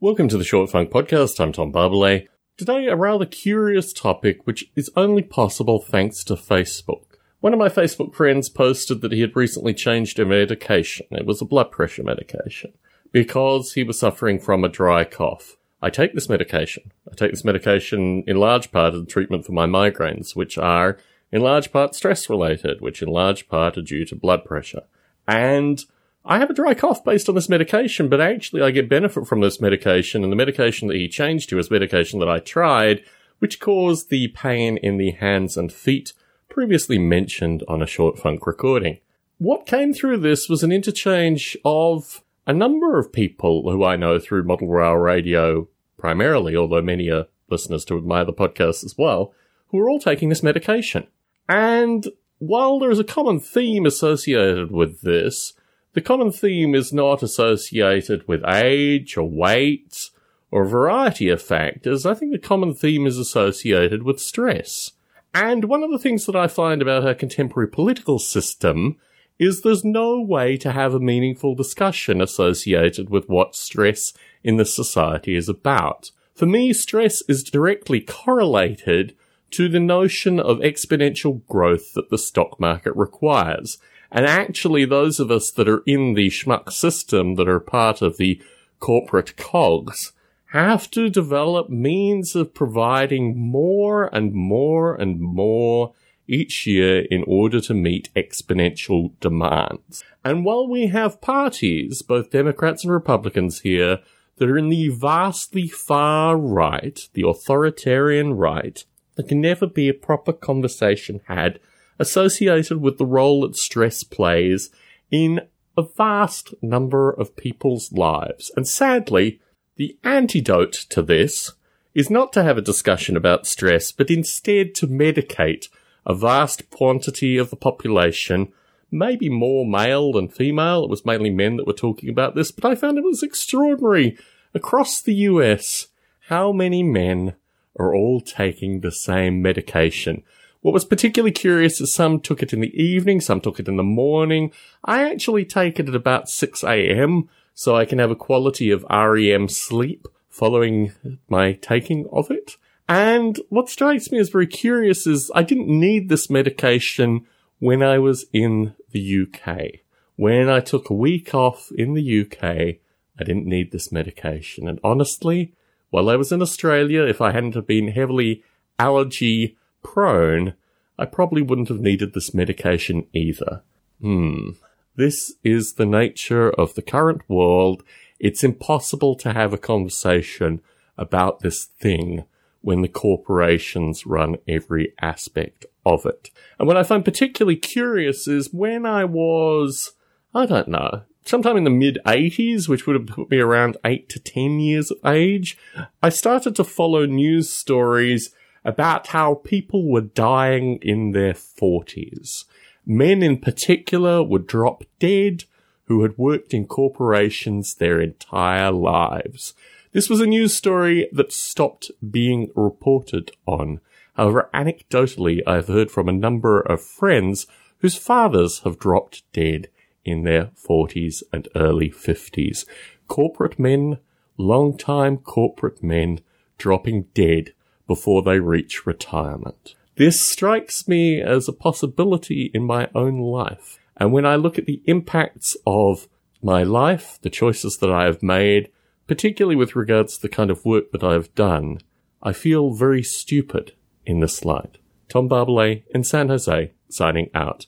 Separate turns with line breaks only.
Welcome to the Short Funk Podcast. I'm Tom Barbalet. Today, a rather curious topic, which is only possible thanks to Facebook. One of my Facebook friends posted that he had recently changed a medication. It was a blood pressure medication because he was suffering from a dry cough. I take this medication. I take this medication in large part as treatment for my migraines, which are in large part stress related, which in large part are due to blood pressure. And I have a dry cough based on this medication, but actually I get benefit from this medication, and the medication that he changed to is medication that I tried, which caused the pain in the hands and feet previously mentioned on a short funk recording. What came through this was an interchange of a number of people who I know through Model Rail Radio primarily, although many are listeners to my other podcasts as well, who are all taking this medication. And while there is a common theme associated with this, the common theme is not associated with age or weight or a variety of factors. I think the common theme is associated with stress. And one of the things that I find about our contemporary political system is there's no way to have a meaningful discussion associated with what stress in the society is about. For me, stress is directly correlated to the notion of exponential growth that the stock market requires. And actually, those of us that are in the schmuck system that are part of the corporate cogs have to develop means of providing more and more and more each year in order to meet exponential demands. And while we have parties, both Democrats and Republicans here, that are in the vastly far right, the authoritarian right, there can never be a proper conversation had associated with the role that stress plays in a vast number of people's lives. And sadly, the antidote to this is not to have a discussion about stress, but instead to medicate a vast quantity of the population, maybe more male than female. It was mainly men that were talking about this, but I found it was extraordinary. Across the US, how many men are all taking the same medication? What was particularly curious is some took it in the evening, some took it in the morning. I actually take it at about 6 a.m. so I can have a quality of REM sleep following my taking of it. And what strikes me as very curious is I didn't need this medication when I was in the UK. When I took a week off in the UK, I didn't need this medication. And honestly, while I was in Australia, if I hadn't have been heavily allergy prone, I probably wouldn't have needed this medication either. Hmm. This is the nature of the current world. It's impossible to have a conversation about this thing when the corporations run every aspect of it. And what I find particularly curious is when I was, I don't know, sometime in the mid 80s, which would have put me around 8 to 10 years of age, I started to follow news stories about how people were dying in their 40s. Men in particular would drop dead who had worked in corporations their entire lives. This was a news story that stopped being reported on. However, anecdotally, I've heard from a number of friends whose fathers have dropped dead in their 40s and early 50s. Corporate men, long-time corporate men, dropping dead before they reach retirement. This strikes me as a possibility in my own life. And when I look at the impacts of my life, the choices that I have made, particularly with regards to the kind of work that I have done, I feel very stupid in this light. Tom Barbalet in San Jose, signing out.